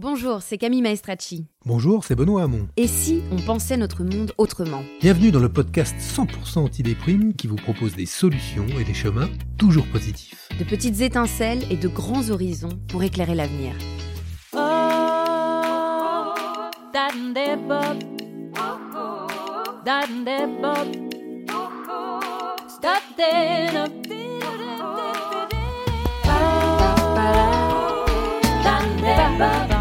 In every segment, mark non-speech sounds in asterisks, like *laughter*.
Bonjour, c'est Camille Maestracci. Bonjour, c'est Benoît Hamon. Et si on pensait notre monde autrement Bienvenue dans le podcast 100% anti-déprime qui vous propose des solutions et des chemins toujours positifs. De petites étincelles et de grands horizons pour éclairer l'avenir. Il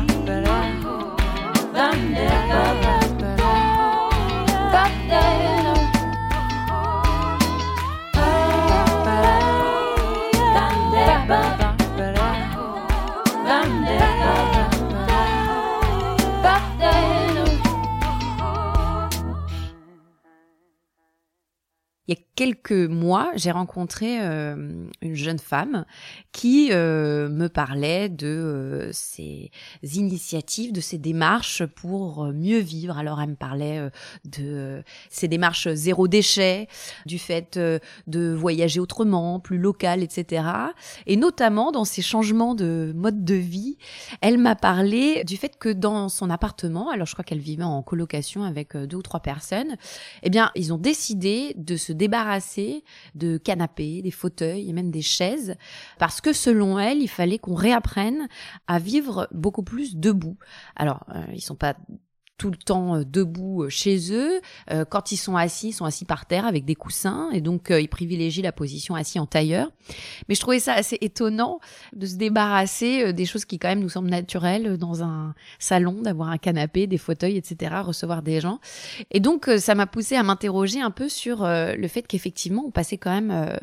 y a quelques mois, j'ai rencontré euh, une jeune femme qui euh, me parlait de euh, ses initiatives, de ses démarches pour mieux vivre. Alors elle me parlait de ses démarches zéro déchet, du fait de voyager autrement, plus local, etc. Et notamment dans ses changements de mode de vie, elle m'a parlé du fait que dans son appartement, alors je crois qu'elle vivait en colocation avec deux ou trois personnes, eh bien ils ont décidé de se débarrasser de canapés, des fauteuils et même des chaises, parce que selon elle, il fallait qu'on réapprenne à vivre beaucoup plus debout. Alors, euh, ils sont pas tout le temps euh, debout euh, chez eux. Euh, quand ils sont assis, ils sont assis par terre avec des coussins et donc ils privilégient la position assis en tailleur. Mais je trouvais ça assez étonnant de se débarrasser des choses qui quand même nous semblent naturelles dans un salon, d'avoir un canapé, des fauteuils, etc., recevoir des gens. Et donc ça m'a poussé à m'interroger un peu sur le fait qu'effectivement on passait quand même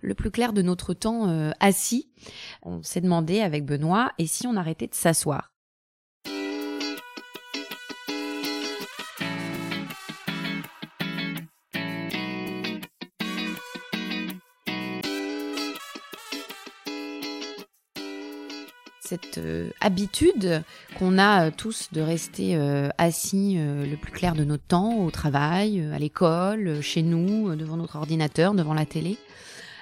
le plus clair de notre temps assis. On s'est demandé avec Benoît et si on arrêtait de s'asseoir? Cette euh, habitude qu'on a euh, tous de rester euh, assis le plus clair de notre temps au travail, à l'école, chez nous, devant notre ordinateur, devant la télé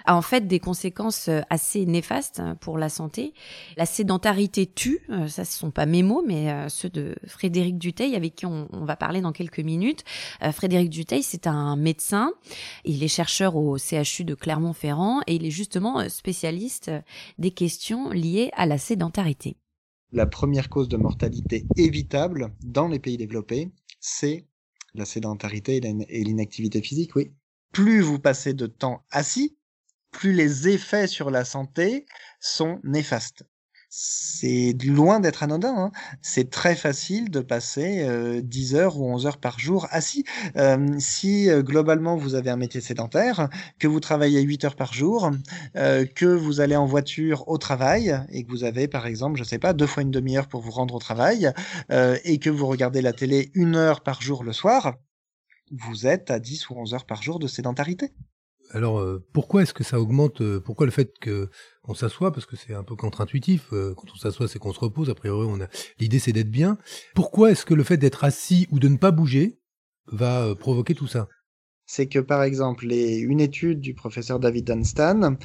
a en fait des conséquences euh, assez néfastes hein, pour la santé. La sédentarité tue, euh, ça ce sont pas mes mots, mais euh, ceux de Frédéric Duteil, avec qui on, va parler dans quelques minutes. Frédéric Duteil, c'est un médecin, il est chercheur au CHU de Clermont-Ferrand et il est justement spécialiste des questions liées à la sédentarité. La première cause de mortalité évitable dans les pays développés, c'est la sédentarité et l'inactivité physique, oui. Plus vous passez de temps assis, plus les effets sur la santé sont néfastes. C'est loin d'être anodin. Hein. C'est très facile de passer euh, 10 heures ou 11 heures par jour assis. Euh, si euh, globalement vous avez un métier sédentaire, que vous travaillez 8 heures par jour, euh, que vous allez en voiture au travail et que vous avez par exemple, je sais pas, deux fois une demi-heure pour vous rendre au travail et que vous regardez la télé une heure par jour le soir, vous êtes à 10 ou 11 heures par jour de sédentarité. Alors euh, pourquoi est-ce que ça augmente euh, Pourquoi le fait que qu'on s'assoit parce que c'est un peu contre-intuitif euh, quand on s'assoit c'est qu'on se repose a priori on a l'idée c'est d'être bien. Pourquoi est-ce que le fait d'être assis ou de ne pas bouger va provoquer tout ça? C'est que par exemple une étude du professeur David Dunstan,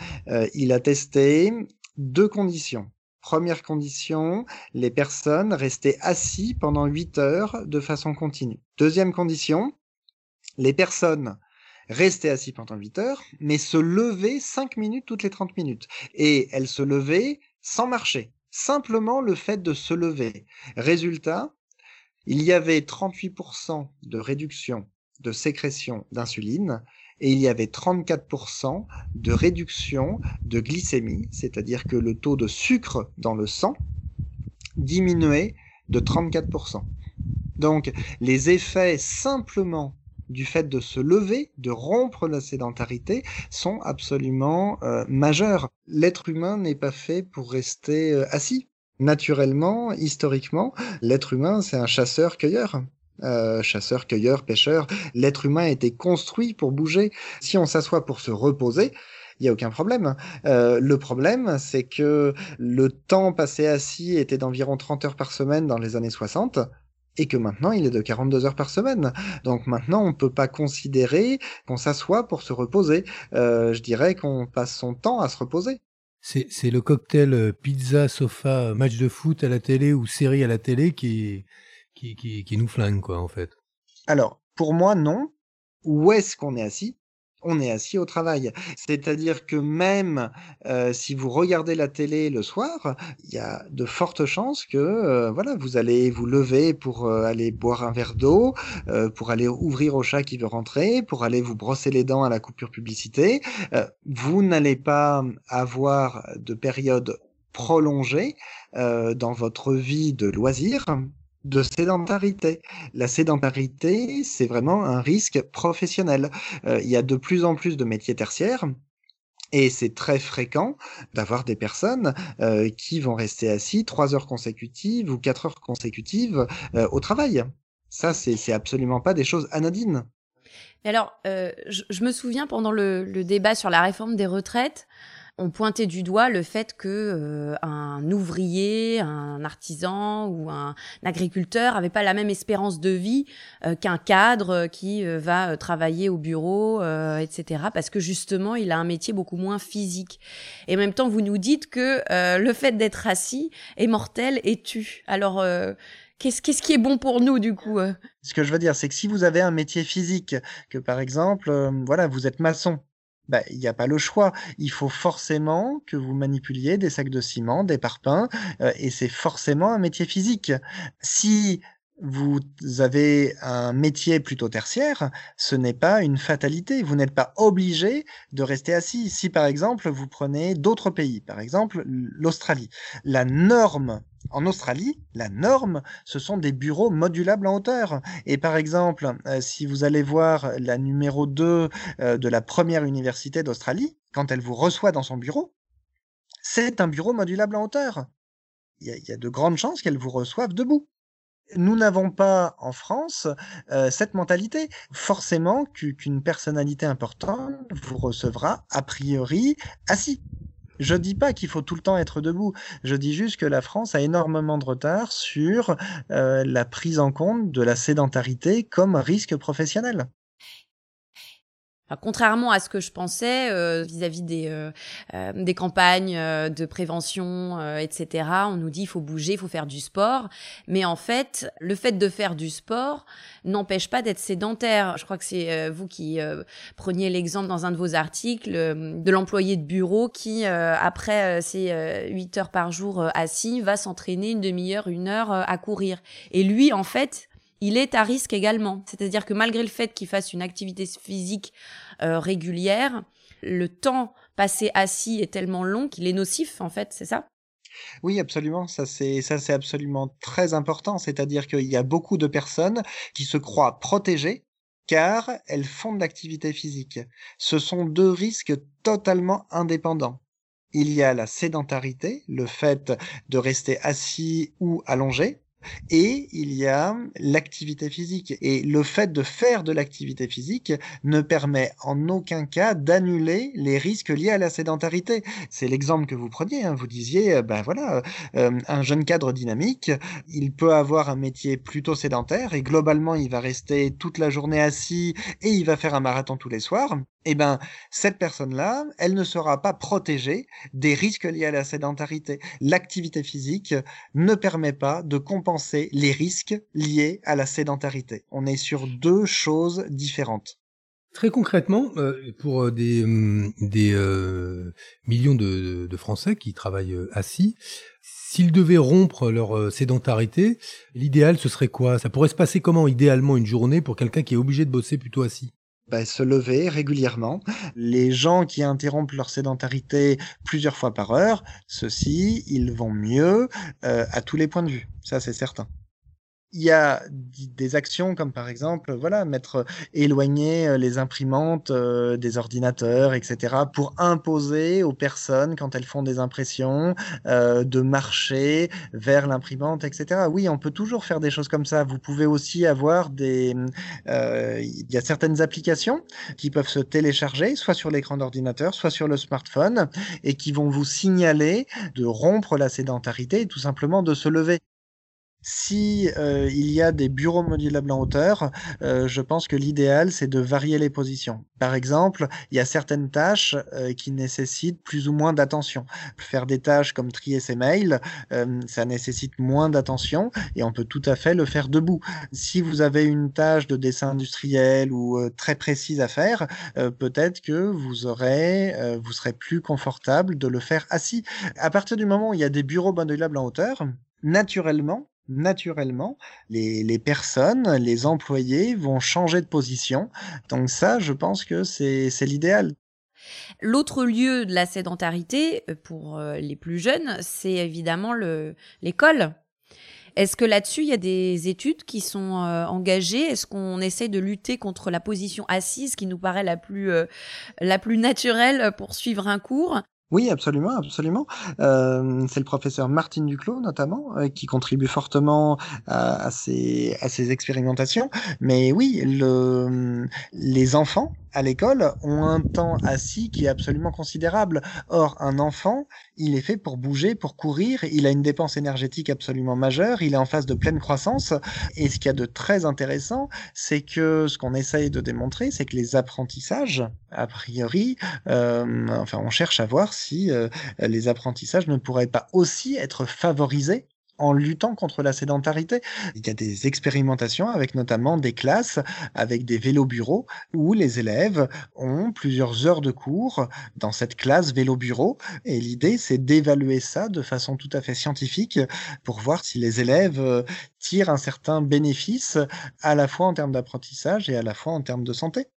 il a testé deux conditions. Première condition, les personnes restaient assis pendant 8 heures de façon continue. Deuxième condition, les personnes rester assis pendant 8 heures, mais se lever 5 minutes toutes les 30 minutes. Et elle se levait sans marcher. Simplement le fait de se lever. Résultat, il y avait 38% de réduction de sécrétion d'insuline et il y avait 34% de réduction de glycémie, c'est-à-dire que le taux de sucre dans le sang diminuait de 34%. Donc les effets simplement du fait de se lever, de rompre la sédentarité, sont absolument euh, majeurs. L'être humain n'est pas fait pour rester euh, assis. Naturellement, historiquement, l'être humain, c'est un chasseur-cueilleur. Euh, chasseur, cueilleur, pêcheur. L'être humain a été construit pour bouger. Si on s'assoit pour se reposer, il n'y a aucun problème. le problème, c'est que le temps passé assis était d'environ 30 heures par semaine dans les années 60 et que maintenant il est de 42 heures par semaine. Donc maintenant on ne peut pas considérer qu'on s'assoit pour se reposer. Euh, je dirais qu'on passe son temps à se reposer. C'est, le cocktail euh, pizza, sofa, match de foot à la télé ou série à la télé qui, qui, qui, qui nous flingue, quoi, en fait. Alors, pour moi, non. Où est-ce qu'on est assis? On est assis au travail. C'est-à-dire que même euh, si vous regardez la télé le soir, il y a de fortes chances que euh, voilà, vous allez vous lever pour euh, aller boire un verre d'eau, pour aller ouvrir au chat qui veut rentrer, pour aller vous brosser les dents à la coupure publicité. vous n'allez pas avoir de période prolongée dans votre vie de loisirs de sédentarité. La sédentarité, c'est vraiment un risque professionnel. Euh, il y a de plus en plus de métiers tertiaires. Et c'est très fréquent d'avoir des personnes euh, qui vont rester assis trois heures consécutives ou quatre heures consécutives euh, au travail. Ça, c'est absolument pas des choses anodines. Alors, je, me souviens pendant le, débat sur la réforme des retraites, on pointait du doigt le fait que euh, un ouvrier, un artisan ou un, agriculteur avait pas la même espérance de vie euh, qu'un cadre qui euh, va travailler au bureau, etc. Parce que justement, il a un métier beaucoup moins physique. Et en même temps, vous nous dites que le fait d'être assis est mortel et tue. Alors Qu'est-ce, qu'est-ce qui est bon pour nous du coup Ce que je veux dire, c'est que si vous avez un métier physique, que par exemple, voilà, vous êtes maçon, bah, il n'y a pas le choix. Il faut forcément que vous manipuliez des sacs de ciment, des parpaings, euh, et c'est forcément un métier physique. Si vous avez un métier plutôt tertiaire, ce n'est pas une fatalité. Vous n'êtes pas obligé de rester assis. Si par exemple vous prenez d'autres pays, par exemple l'Australie, la norme en Australie, la norme, ce sont des bureaux modulables en hauteur. Et par exemple, euh, si vous allez voir la numéro 2 euh, de la première université d'Australie, quand elle vous reçoit dans son bureau, c'est un bureau modulable en hauteur. Il y, a, de grandes chances qu'elle vous reçoive debout. Nous n'avons pas en France euh, cette mentalité. Forcément qu'une personnalité importante vous recevra a priori assis. Je dis pas qu'il faut tout le temps être debout. Je dis juste que la France a énormément de retard sur euh, la prise en compte de la sédentarité comme risque professionnel contrairement à ce que je pensais euh, vis-à-vis des, euh, euh, des campagnes de prévention, etc., on nous dit il faut bouger, il faut faire du sport. Mais en fait, le fait de faire du sport n'empêche pas d'être sédentaire. Je crois que c'est vous qui preniez l'exemple dans un de vos articles de l'employé de bureau qui, après ses 8 heures par jour assis, va s'entraîner une demi-heure, une heure à courir. Et lui, en fait, il est à risque également. C'est-à-dire que malgré le fait qu'il fasse une activité physique euh, régulière, le temps passé assis est tellement long qu'il est nocif, en fait, c'est ça? Oui, absolument. Ça, c'est, ça, c'est absolument très important. C'est-à-dire qu'il y a beaucoup de personnes qui se croient protégées car elles font de l'activité physique. Ce sont deux risques totalement indépendants. Il y a la sédentarité, le fait de rester assis ou allongé, et il y a l'activité physique. Et le fait de faire de l'activité physique ne permet en aucun cas d'annuler les risques liés à la sédentarité. C'est l'exemple que vous preniez. Hein. Vous disiez, euh, ben voilà, euh, un jeune cadre dynamique, il peut avoir un métier plutôt sédentaire et globalement, il va rester toute la journée assis et il va faire un marathon tous les soirs eh ben, cette personne-là, elle ne sera pas protégée des risques liés à la sédentarité. L'activité physique ne permet pas de compenser les risques liés à la sédentarité. On est sur deux choses différentes. Très concrètement, euh, pour euh, des, euh, millions de, de, Français qui travaillent assis, s'ils devaient rompre leur sédentarité, l'idéal ce serait quoi? Ça pourrait se passer comment idéalement une journée pour quelqu'un qui est obligé de bosser plutôt assis? Bah, se lever régulièrement. Les gens qui interrompent leur sédentarité plusieurs fois par heure, ceux-ci, ils vont mieux euh, à tous les points de vue. Ça, c'est certain il y a des actions comme par exemple, voilà, mettre éloigner euh, les imprimantes euh, des ordinateurs, etc., pour imposer aux personnes quand elles font des impressions euh, de marcher vers l'imprimante, etc. Oui, on peut toujours faire des choses comme ça. Vous pouvez aussi avoir des, il y a certaines applications qui peuvent se télécharger, soit sur l'écran d'ordinateur, soit sur le smartphone, et qui vont vous signaler de rompre la sédentarité tout simplement de se lever si euh, il y a des bureaux modulables en hauteur, euh, je pense que l'idéal c'est de varier les positions. Par exemple, il y a certaines tâches euh, qui nécessitent plus ou moins d'attention. Faire des tâches comme trier ses mails, ça nécessite moins d'attention et on peut tout à fait le faire debout. Si vous avez une tâche de dessin industriel ou très précise à faire, peut-être que vous aurez, vous serez plus confortable de le faire assis. À partir du moment où il y a des bureaux modulables en hauteur, naturellement, naturellement, les, les, personnes, les employés vont changer de position. Donc ça, je pense que c'est l'idéal. L'autre lieu de la sédentarité euh, pour euh, les plus jeunes, c'est évidemment l'école. Est-ce que là-dessus, il y a des études qui sont euh, engagées? Est-ce qu'on essaie de lutter contre la position assise qui nous paraît la plus, la plus naturelle pour suivre un cours? Oui, absolument, absolument. Euh, c'est le professeur Martin Duclos, notamment, euh, qui contribue fortement à, ces, à ces expérimentations. Mais oui, le, les enfants à l'école ont un temps assis qui est absolument considérable. Or, un enfant, il est fait pour bouger, pour courir, il a une dépense énergétique absolument majeure, il est en phase de pleine croissance. Et ce qu'il y a de très intéressant, c'est que ce qu'on essaye de démontrer, c'est que les apprentissages, a priori, euh, enfin, on cherche à voir si euh, les apprentissages ne pourraient pas aussi être favorisés en luttant contre la sédentarité. Il y a des expérimentations avec notamment des classes avec des vélos bureaux où les élèves ont plusieurs heures de cours dans cette classe vélo bureau et l'idée c'est d'évaluer ça de façon tout à fait scientifique pour voir si les élèves euh, tirent un certain bénéfice à la fois en termes d'apprentissage et à la fois en termes de santé.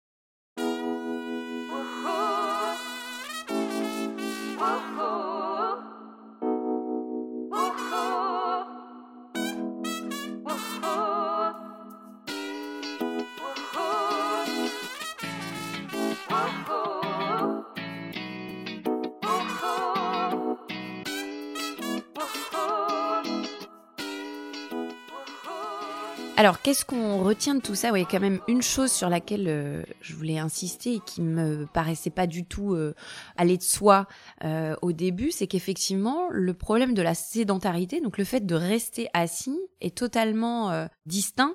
Alors, qu'est-ce qu'on retient de tout ça? Oui, quand même une chose sur laquelle euh, je voulais insister et qui me paraissait pas du tout euh, aller de soi euh, au début, c'est qu'effectivement, le problème de la sédentarité, donc le fait de rester assis, est totalement distinct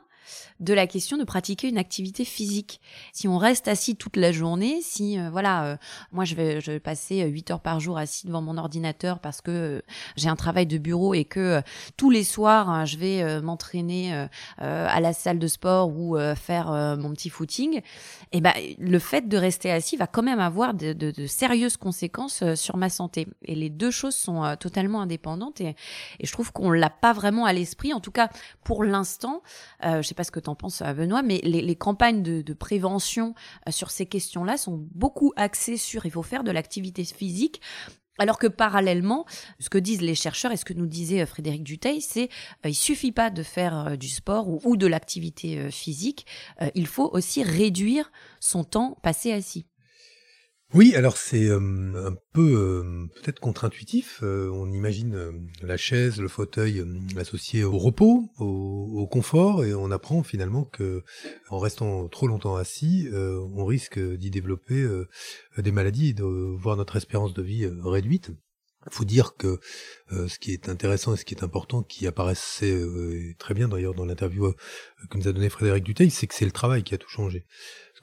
de la question de pratiquer une activité physique. Si on reste assis toute la journée, si euh, voilà, euh, moi je vais, je vais passer 8 heures par jour assis devant mon ordinateur parce que euh, j'ai un travail de bureau et que tous les soirs hein, je vais m'entraîner à la salle de sport ou faire mon petit footing, et eh ben le fait de rester assis va quand même avoir de, de, de sérieuses conséquences sur ma santé. Et les deux choses sont totalement indépendantes et, et je trouve qu'on l'a pas vraiment à l'esprit. En tout cas, pour l'instant, je sais pas ce que t'en penses, euh, Benoît, mais les, campagnes de, prévention euh, sur ces questions-là sont beaucoup axées sur il faut faire de l'activité physique. Alors que parallèlement, ce que disent les chercheurs et ce que nous disait euh, Frédéric Duteil, c'est il suffit pas de faire du sport ou, de l'activité physique, il faut aussi réduire son temps passé assis. Oui, alors c'est euh, un peu euh, peut-être contre-intuitif. Euh, on imagine la chaise, le fauteuil associé au repos, au, confort, et on apprend finalement que en restant trop longtemps assis, on risque d'y développer des maladies, de voir notre espérance de vie réduite. Il faut dire que ce qui est intéressant et ce qui est important, qui apparaissait très bien d'ailleurs dans l'interview que nous a donné Frédéric Duteil, c'est que c'est le travail qui a tout changé.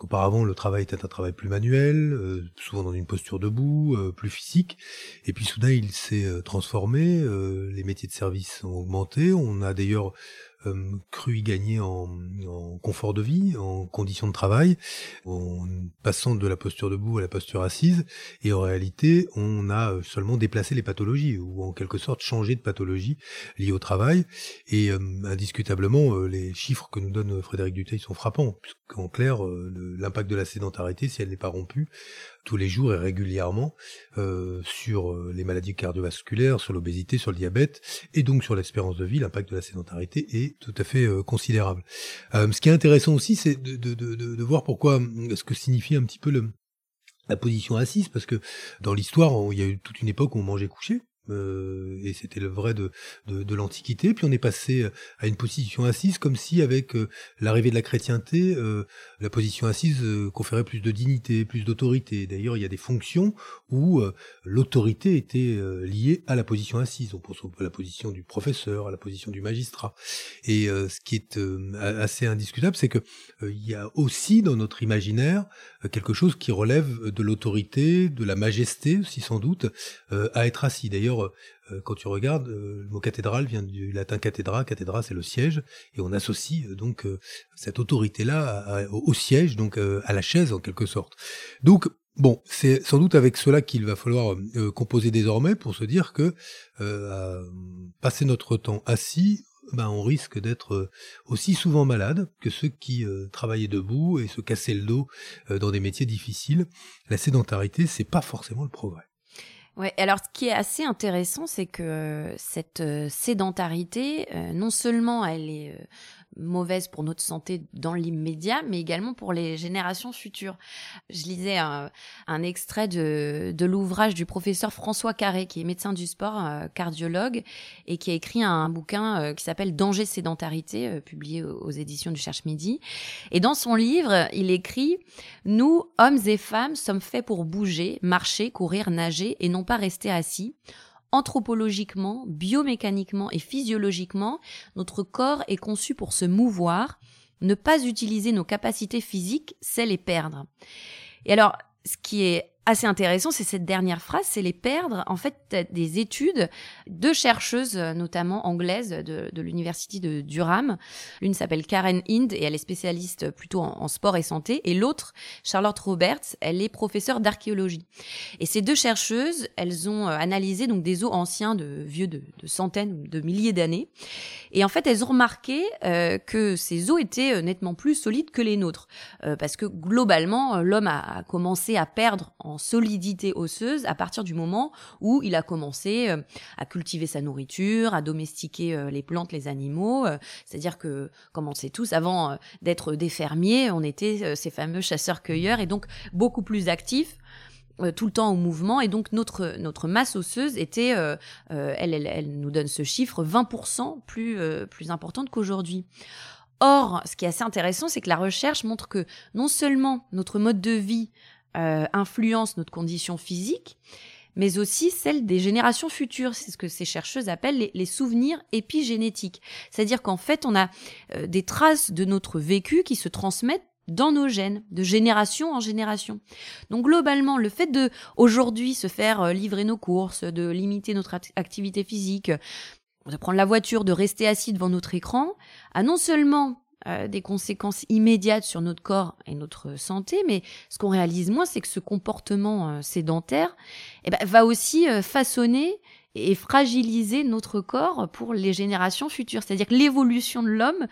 Auparavant, le travail était un travail plus manuel, euh, souvent dans une posture debout, euh, plus physique. Et puis soudain, il s'est euh, transformé. les métiers de service ont augmenté. On a d'ailleurs euh, cru y gagner en, confort de vie, en conditions de travail, en passant de la posture debout à la posture assise, et en réalité, on a seulement déplacé les pathologies, ou en quelque sorte changé de pathologie liée au travail, et euh, indiscutablement, euh, les chiffres que nous donne Frédéric Duteil sont frappants, puisqu'en clair, l'impact de la sédentarité, si elle n'est pas rompue, tous les jours et régulièrement euh, sur euh, les maladies cardiovasculaires, sur l'obésité, sur le diabète, et donc sur l'espérance de vie, l'impact de la sédentarité est tout à fait euh, considérable. ce qui est intéressant aussi, c'est de, voir pourquoi, ce que signifie un petit peu le, la position assise, parce que dans l'histoire, il y a eu toute une époque où on mangeait couché, euh, et c'était le vrai de, de, l'Antiquité. Puis on est passé à une position assise, comme si avec euh, l'arrivée de la chrétienté, euh, la position assise conférait plus de dignité, plus d'autorité. D'ailleurs, il y a des fonctions où l'autorité était liée à la position assise. On pense à la position du professeur, à la position du magistrat. Et ce qui est assez indiscutable, c'est que il y a aussi dans notre imaginaire quelque chose qui relève de l'autorité, de la majesté aussi sans doute, à être assis. D'ailleurs, euh, quand tu regardes, euh, le mot cathédrale vient du latin cathédra, cathédra c'est le siège, et on associe euh, donc cette autorité-là au siège, donc à la chaise en quelque sorte. Donc Bon, c'est sans doute avec cela qu'il va falloir composer désormais pour se dire que passer notre temps assis, ben on risque d'être aussi souvent malade que ceux qui travaillaient debout et se cassaient le dos dans des métiers difficiles. La sédentarité, c'est pas forcément le progrès. Ouais, alors ce qui est assez intéressant, c'est que euh, cette euh, sédentarité, euh, non seulement elle est mauvaise pour notre santé dans l'immédiat, mais également pour les générations futures. Je lisais un, extrait de, l'ouvrage du professeur François Carré, qui est médecin du sport, euh, cardiologue, et qui a écrit un, bouquin euh, qui s'appelle Danger sédentarité, euh, publié aux, éditions du Cherche Midi. Et dans son livre, il écrit Nous, hommes et femmes, sommes faits pour bouger, marcher, courir, nager, et non pas rester assis anthropologiquement, biomécaniquement et physiologiquement, notre corps est conçu pour se mouvoir. Ne pas utiliser nos capacités physiques, c'est les perdre. Et alors, ce qui est assez intéressant, c'est cette dernière phrase, c'est les perdre. En fait, des études, deux chercheuses, notamment anglaises de, de l'université de Durham. L'une s'appelle Karen Hind et elle est spécialiste plutôt en, sport et santé. Et l'autre, Charlotte Roberts, elle est professeure d'archéologie. Et ces deux chercheuses, elles ont euh, analysé donc des os anciens de vieux de, de centaines de milliers d'années. Et en fait, elles ont remarqué euh, que ces os étaient euh, nettement plus solides que les nôtres, euh, parce que globalement, l'homme a, commencé à perdre en solidité osseuse à partir du moment où il a commencé euh, à cultiver sa nourriture, à domestiquer euh, les plantes, les animaux. Euh, c'est-à-dire que, comme on sait tous, avant d'être des fermiers, on était ces fameux chasseurs-cueilleurs et donc beaucoup plus actifs tout le temps au mouvement et donc notre notre masse osseuse était elle, elle, nous donne ce chiffre 20% plus plus importante qu'aujourd'hui. Or, ce qui est assez intéressant, c'est que la recherche montre que non seulement notre mode de vie euh, influence notre condition physique, mais aussi celle des générations futures. C'est ce que ces chercheuses appellent les, souvenirs épigénétiques. C'est-à-dire qu'en fait, on a euh, des traces de notre vécu qui se transmettent dans nos gènes, de génération en génération. Donc globalement, le fait de aujourd'hui se faire euh, livrer nos courses, de limiter notre activité physique, de prendre la voiture, de rester assis devant notre écran, a non seulement euh, des conséquences immédiates sur notre corps et notre santé, mais ce qu'on réalise moins, c'est que ce comportement euh, sédentaire eh ben, va aussi euh, façonner et fragiliser notre corps pour les générations futures. C'est-à-dire que l'évolution de l'homme,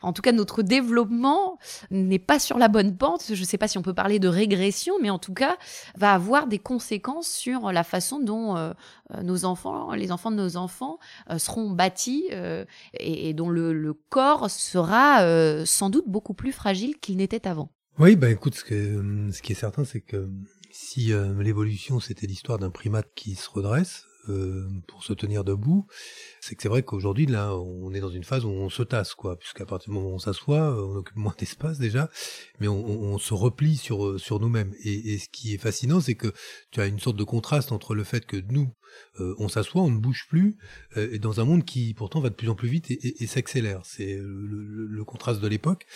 en tout cas notre développement, n'est pas sur la bonne pente. Je ne sais pas si on peut parler de régression, mais en tout cas, va avoir des conséquences sur la façon dont euh, euh, nos enfants, les enfants de nos enfants, euh, seront bâtis et, dont le, corps sera sans doute beaucoup plus fragile qu'il n'était avant. Oui, bah écoute, ce, que, ce qui est certain, c'est que si l'évolution c'était l'histoire d'un primate qui se redresse, euh, pour se tenir debout, c'est que c'est vrai qu'aujourd'hui là, on est dans une phase où on se tasse, quoi, puisqu'à partir du moment où on s'assoit, on occupe moins *laughs* d'espace déjà, mais on, se replie sur euh, sur nous-mêmes. Et, ce qui est fascinant, c'est que tu as une sorte de contraste entre le fait que nous, euh, on s'assoit, on ne bouge plus, et dans un monde qui pourtant va de plus en plus vite et, s'accélère. C'est le, contraste de l'époque.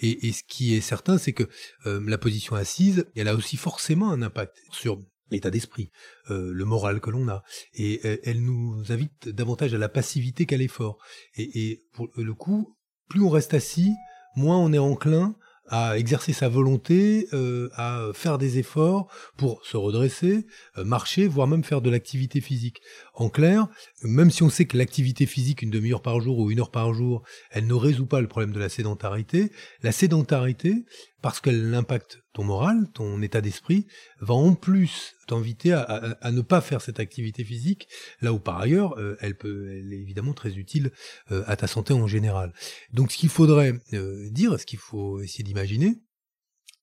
Et, ce qui est certain, c'est que la position assise, elle a aussi forcément un impact sur l'état d'esprit, euh, le moral que l'on a. Et euh, elle nous invite davantage à la passivité qu'à l'effort. Et, pour le coup, plus on reste assis, moins on est enclin à exercer sa volonté, euh, à faire des efforts pour se redresser, marcher, voire même faire de l'activité physique. En clair, même si on sait que l'activité physique, une demi-heure par jour ou une heure par jour, elle ne résout pas le problème de la sédentarité, la sédentarité, parce qu'elle impacte ton moral, ton état d'esprit, va en plus t'inviter à, ne pas faire cette activité physique, là où par ailleurs, euh, elle peut, elle est évidemment très utile euh, à ta santé en général. Donc ce qu'il faudrait euh, dire, ce qu'il faut essayer d'imaginer,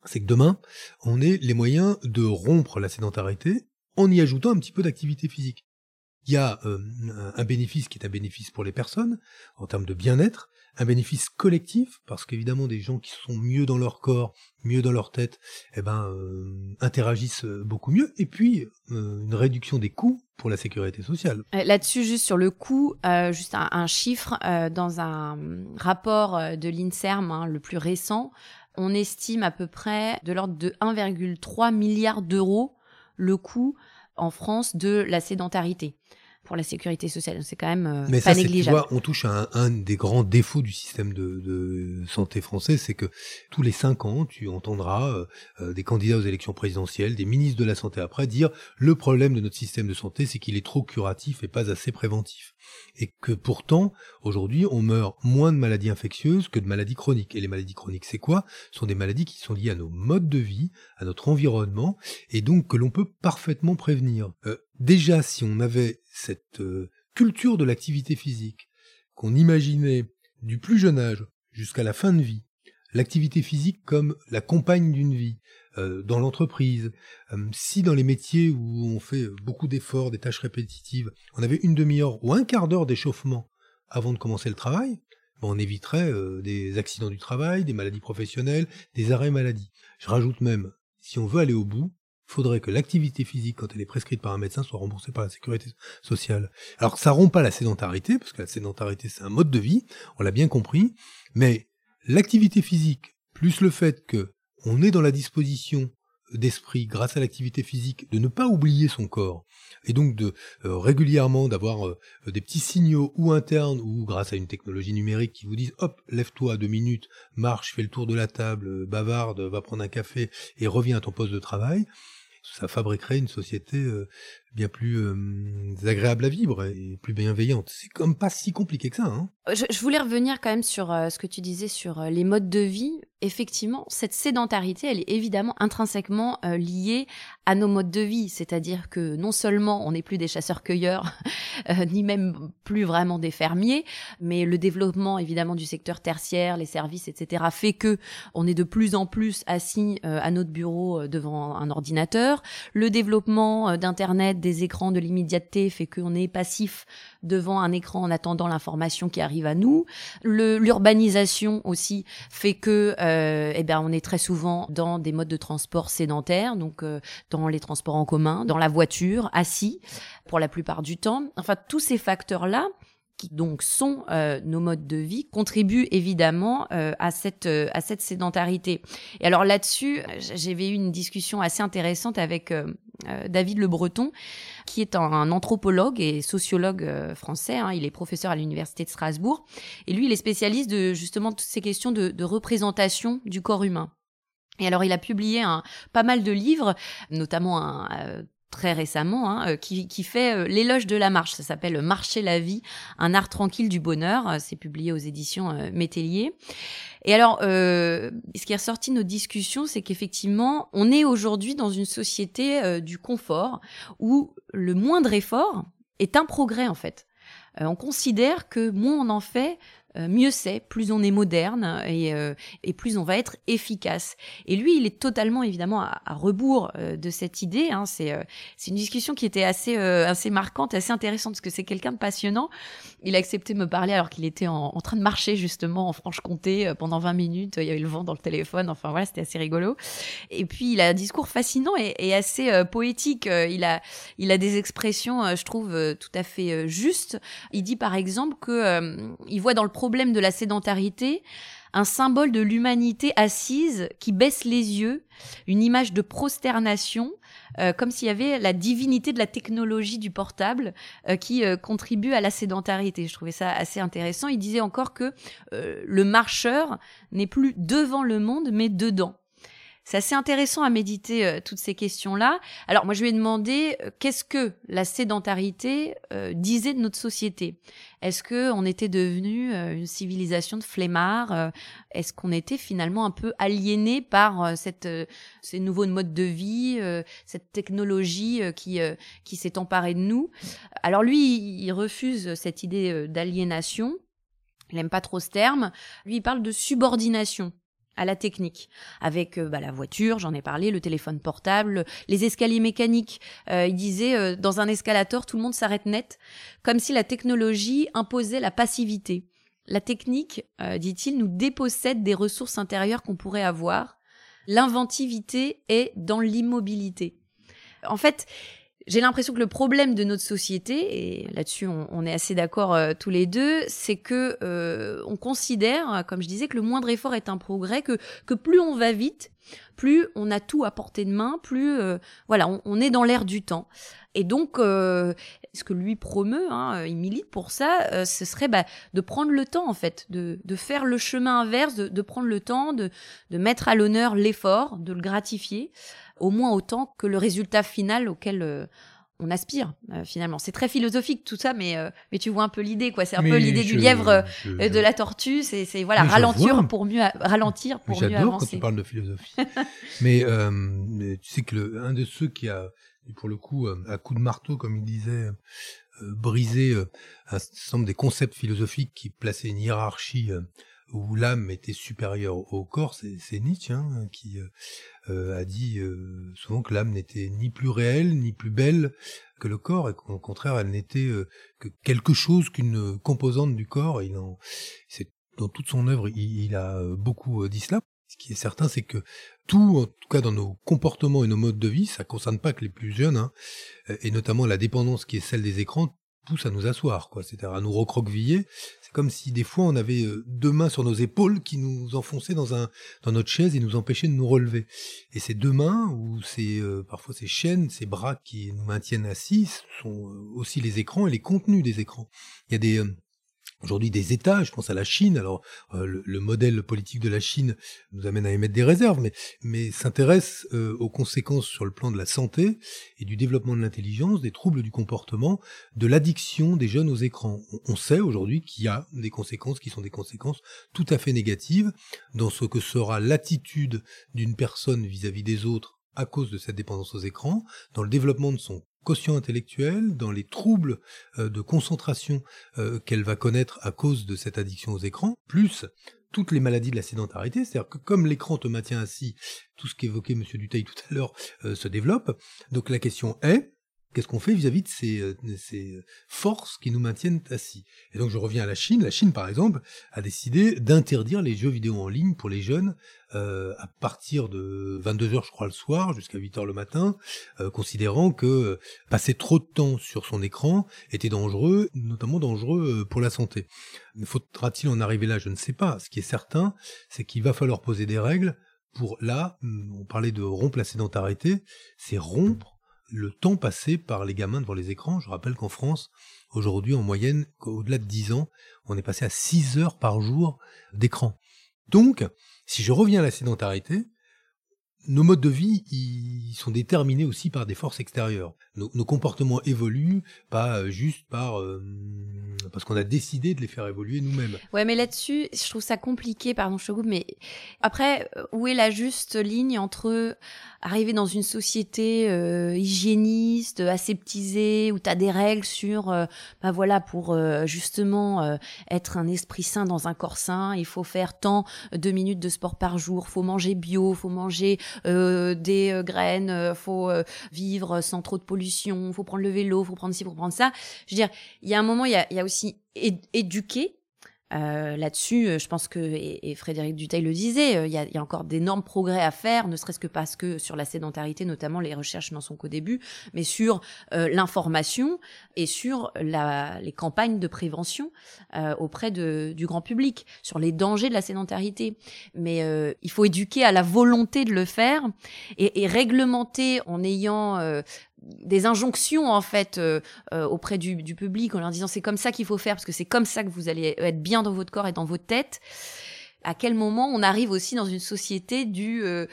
c'est que demain, on ait les moyens de rompre la sédentarité en y ajoutant un petit peu d'activité physique. Il y a euh, un bénéfice qui est un bénéfice pour les personnes en termes de bien-être, un bénéfice collectif parce qu'évidemment des gens qui sont mieux dans leur corps, mieux dans leur tête, eh ben euh, interagissent beaucoup mieux et puis une réduction des coûts pour la sécurité sociale. Là-dessus, juste sur le coût, juste un, chiffre dans un rapport de l'Inserm, hein, le plus récent, on estime à peu près de l'ordre de 1,3 milliard d'euros le coût en France de la sédentarité pour la sécurité sociale. C'est quand même euh, Mais pas ça, négligeable. Tu vois, on touche à un, des grands défauts du système de, santé français, c'est que tous les cinq ans, tu entendras euh, euh, des candidats aux élections présidentielles, des ministres de la santé après dire le problème de notre système de santé, c'est qu'il est trop curatif et pas assez préventif. Et que pourtant, aujourd'hui, on meurt moins de maladies infectieuses que de maladies chroniques. Et les maladies chroniques, c'est quoi? Ce sont des maladies qui sont liées à nos modes de vie, à notre environnement, et donc que l'on peut parfaitement prévenir. déjà, si on avait cette euh, culture de l'activité physique, qu'on imaginait du plus jeune âge jusqu'à la fin de vie, l'activité physique comme la compagne d'une vie, euh, dans l'entreprise, euh, si dans les métiers où on fait beaucoup d'efforts, des tâches répétitives, on avait une demi-heure ou un quart d'heure d'échauffement avant de commencer le travail, ben, on éviterait des accidents du travail, des maladies professionnelles, des arrêts maladie. Je rajoute même, si on veut aller au bout, faudrait que l'activité physique, quand elle est prescrite par un médecin, soit remboursée par la sécurité sociale. Alors ça rompt pas la sédentarité, parce que la sédentarité c'est un mode de vie, on l'a bien compris, mais l'activité physique, plus le fait que on est dans la disposition d'esprit, grâce à l'activité physique, de ne pas oublier son corps, et donc de euh, régulièrement d'avoir euh, des petits signaux ou internes ou grâce à une technologie numérique qui vous disent hop, lève-toi deux minutes, marche, fais le tour de la table, bavarde, va prendre un café et reviens à ton poste de travail, ça fabriquerait une société euh, bien plus agréable à vivre et plus bienveillante. C'est comme pas si compliqué que ça. Hein je, je, voulais revenir quand même sur ce que tu disais sur les modes de vie effectivement, cette sédentarité, elle est évidemment intrinsèquement euh, liée à nos modes de vie. C'est-à-dire que non seulement on n'est plus des chasseurs-cueilleurs, *laughs* euh, ni même plus vraiment des fermiers, mais le développement évidemment du secteur tertiaire, les services, etc., fait que on est de plus en plus assis euh, à notre bureau devant un ordinateur. Le développement d'Internet, des écrans, de l'immédiateté fait qu'on est passif devant un écran en attendant l'information qui arrive à nous. L'urbanisation aussi fait que euh, eh bien, on est très souvent dans des modes de transport sédentaires, donc euh, dans les transports en commun, dans la voiture, assis pour la plupart du temps. Enfin, tous ces facteurs-là donc sont euh, nos modes de vie, contribuent évidemment euh, à cette euh, à cette sédentarité. Et alors là-dessus, j'avais eu une discussion assez intéressante avec David Le Breton, qui est un, anthropologue et sociologue français. Hein, il est professeur à l'université de Strasbourg, et lui, il est spécialiste de justement toutes ces questions de, de représentation du corps humain. Et alors, il a publié un, pas mal de livres, notamment un, très récemment, hein, euh, qui, qui, fait euh, l'éloge de la marche. Ça s'appelle Marcher la vie, un art tranquille du bonheur. Euh, c'est publié aux éditions Métellier. Et alors, ce qui est ressorti de nos discussions, c'est qu'effectivement, on est aujourd'hui dans une société du confort où le moindre effort est un progrès en fait. on considère que moins on en fait, euh, mieux c'est, plus on est moderne et, euh, et, plus on va être efficace. Et lui, il est totalement évidemment à, rebours euh, de cette idée. Hein. C'est c'est une discussion qui était assez assez marquante, assez intéressante parce que c'est quelqu'un de passionnant. Il a accepté de me parler alors qu'il était en, en, train de marcher justement en Franche-Comté pendant 20 minutes. Il y avait le vent dans le téléphone. Enfin voilà, c'était assez rigolo. Et puis il a un discours fascinant et, et assez poétique. Il a il a des expressions, je trouve, tout à fait justes. Il dit par exemple que il voit dans le problème de la sédentarité, un symbole de l'humanité assise qui baisse les yeux, une image de prosternation, euh, comme s'il y avait la divinité de la technologie du portable euh, qui euh, contribue à la sédentarité. Je trouvais ça assez intéressant. Il disait encore que le marcheur n'est plus devant le monde, mais dedans. C'est assez intéressant à méditer euh, toutes ces questions-là. Alors moi, je lui ai demandé euh, qu'est-ce que la sédentarité euh, disait de notre société? Est-ce que on était devenu une civilisation de flemmards Est-ce qu'on était finalement un peu aliéné par cette ces nouveaux modes de vie, cette technologie qui qui s'est emparée de nous? Alors lui, il refuse cette idée d'aliénation. Il n'aime pas trop ce terme. Lui, il parle de subordination. À la technique, avec bah, la voiture, j'en ai parlé, le téléphone portable, les escaliers mécaniques. il disait, dans un escalator, tout le monde s'arrête net, comme si la technologie imposait la passivité. La technique, dit-il, nous dépossède des ressources intérieures qu'on pourrait avoir. L'inventivité est dans l'immobilité. En fait, j'ai l'impression que le problème de notre société, et là-dessus on, est assez d'accord euh, tous les deux, c'est que euh, on considère, comme je disais, que le moindre effort est un progrès, que, que plus on va vite, plus on a tout à portée de main, plus euh, voilà, on, est dans l'air du temps. Et donc, ce que lui promeut, hein, il milite pour ça, ce serait bah, de prendre le temps en fait, de, de faire le chemin inverse, de, de prendre le temps, de, de mettre à l'honneur l'effort, de le gratifier au moins autant que le résultat final auquel euh, on aspire euh, finalement. C'est très philosophique tout ça, mais euh, mais tu vois un peu l'idée quoi. C'est un peu l'idée du lièvre et de la tortue. C'est c'est voilà ralentir pour mieux ralentir pour mieux avancer. J'adore quand tu parles de philosophie. *laughs* mais, tu sais que le, un de ceux qui a pour le coup à coup de marteau comme il disait brisé un certain nombre des concepts philosophiques qui plaçaient une hiérarchie où l'âme était supérieure au corps, c'est Nietzsche hein, qui euh, euh, a dit euh, souvent que l'âme n'était ni plus réelle ni plus belle que le corps et qu'au contraire elle n'était que quelque chose qu'une composante du corps. Et c'est dans toute son œuvre, il, a beaucoup dit cela. Ce qui est certain, c'est que tout, en tout cas dans nos comportements et nos modes de vie, ça concerne pas que les plus jeunes, hein, et notamment la dépendance qui est celle des écrans, pousse à nous asseoir, quoi, c'est-à-dire à nous recroqueviller. Comme si des fois on avait euh, deux mains sur nos épaules qui nous enfonçaient dans un dans notre chaise et nous empêchaient de nous relever. Et ces deux mains ou ces euh, parfois ces chaînes, ces bras qui nous maintiennent assis, sont euh, aussi les écrans et les contenus des écrans. Il y a des aujourd'hui des États, je pense à la Chine. Alors euh, le, modèle politique de la Chine nous amène à émettre des réserves, mais, s'intéresse euh, aux conséquences sur le plan de la santé et du développement de l'intelligence, des troubles du comportement, de l'addiction des jeunes aux écrans. On, sait aujourd'hui qu'il y a des conséquences qui sont des conséquences tout à fait négatives dans ce que sera l'attitude d'une personne vis à -vis des autres à cause de cette dépendance aux écrans, dans le développement de son quotient intellectuel, dans les troubles euh, de concentration euh, qu'elle va connaître à cause de cette addiction aux écrans, plus toutes les maladies de la sédentarité, c'est-à-dire que comme l'écran te maintient assis, tout ce qu'évoquait M. Duteil tout à l'heure euh, se développe. Donc la question est, Qu'est-ce qu'on fait vis-à-vis de ces, euh, ces, euh, forces qui nous maintiennent assis? Et donc je reviens à la Chine. La Chine, par exemple, a décidé d'interdire les jeux vidéo en ligne pour les jeunes euh, à partir de 22h, je crois, le soir, jusqu'à 8h le matin, considérant que passer trop de temps sur son écran était dangereux, notamment dangereux pour la santé. Faudra-t-il en arriver là? Je ne sais pas. Ce qui est certain, c'est qu'il va falloir poser des règles pour là, on parlait de rompre la sédentarité, c'est rompre le temps passé par les gamins devant les écrans. Je rappelle qu'en France, aujourd'hui, en moyenne, au-delà de 10 ans, on est passé à 6 heures par jour d'écran. Donc, si je reviens à la sédentarité, nos modes de vie, ils sont déterminés aussi par des forces extérieures. Nos, comportements évoluent, pas euh, juste par euh, parce qu'on a décidé de les faire évoluer nous-mêmes. Ouais, mais là-dessus, je trouve ça compliqué, pardon, je mais après, euh, où est la juste ligne entre arriver dans une société euh, hygiéniste, aseptisée, où tu as des règles sur, euh, bah voilà, pour euh, justement être un esprit sain dans un corps sain, il faut faire tant de minutes de sport par jour, faut manger bio, faut manger des graines, faut vivre sans trop de pollution, faut prendre le vélo, faut prendre ci, faut prendre ça. Je veux dire, il y a un moment, il y a, y a aussi éduquer euh, là-dessus, euh, je pense que, et, Frédéric Duteil le disait, euh, il y, a, encore d'énormes progrès à faire, ne serait-ce que parce que sur la sédentarité, notamment, les recherches n'en sont qu'au début, mais sur l'information et sur la, les campagnes de prévention auprès du grand public, sur les dangers de la sédentarité. Mais il faut éduquer à la volonté de le faire et, et réglementer en ayant des injonctions en fait euh, euh, auprès du, public en leur disant c'est comme ça qu'il faut faire parce que c'est comme ça que vous allez être bien dans votre corps et dans votre tête. À quel moment on arrive aussi dans une société du euh,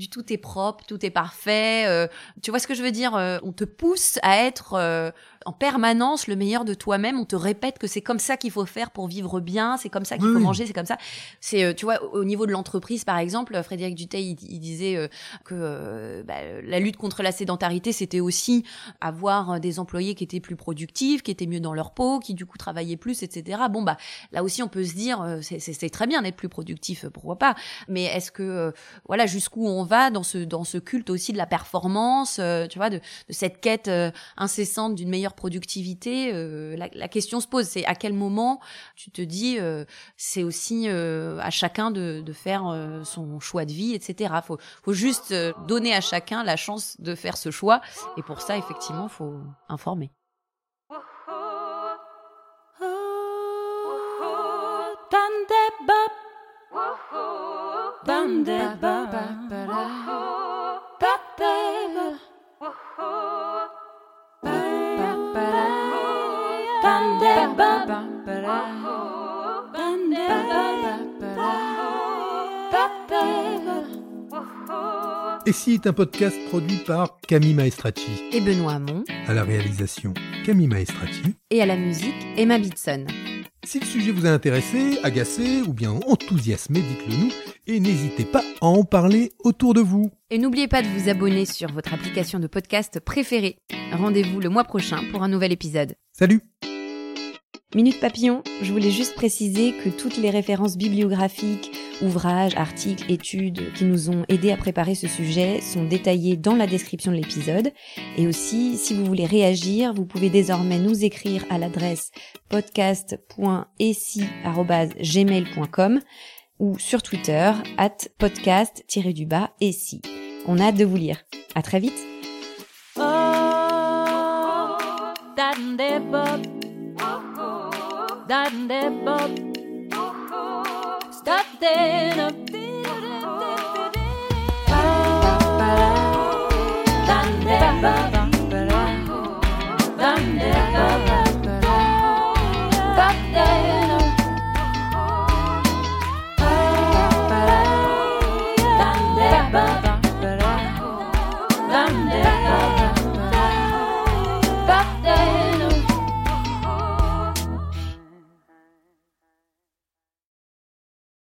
du tout est propre, tout est parfait. euh, tu vois ce que je veux dire euh, On te pousse à être euh, en permanence le meilleur de toi-même. On te répète que c'est comme ça qu'il faut faire pour vivre bien, c'est comme ça qu'il Oui, faut oui. manger, c'est comme ça. C'est, euh, tu vois, au au niveau de l'entreprise, par exemple, euh, Frédéric Duteil, il, il disait euh, que bah, la lutte contre la sédentarité, c'était aussi avoir des employés qui étaient plus productifs, qui étaient mieux dans leur peau, qui du coup travaillaient plus, etc. Bon, bah là aussi, on peut se dire, c'est- très bien d'être plus productif, pourquoi pas. Mais est-ce que, voilà, jusqu'où on va dans ce dans ce culte aussi de la performance, tu vois, de, de cette quête incessante d'une meilleure productivité euh, la, question se pose, c'est à quel moment tu te dis, euh, c'est aussi euh, à chacun de, faire son choix de vie, etc. Faut, faut juste donner à chacun la chance de faire ce choix, et pour ça, effectivement, faut informer. Et si est un podcast produit par Camille Maestracci. Et Benoît Hamon, À la réalisation, Camille Maestracci. et à la musique, Emma Bitson. Si le sujet vous a intéressé, agacé ou bien enthousiasmé, dites-le nous et n'hésitez pas à en parler autour de vous. Et n'oubliez pas de vous abonner sur votre application de podcast préférée. Rendez-vous le mois prochain pour un nouvel épisode. Salut Minute Papillon, je voulais juste préciser que toutes les références bibliographiques, ouvrages, articles, études qui nous ont aidés à préparer ce sujet sont détaillées dans la description de l'épisode. Et aussi, si vous voulez réagir, vous pouvez désormais nous écrire à l'adresse podcast.esi@gmail.com ou sur Twitter at podcast-du-bas esi. On a hâte de vous lire. À très vite. Oh, startende bob. Startende up. Dande bob. Dande bob.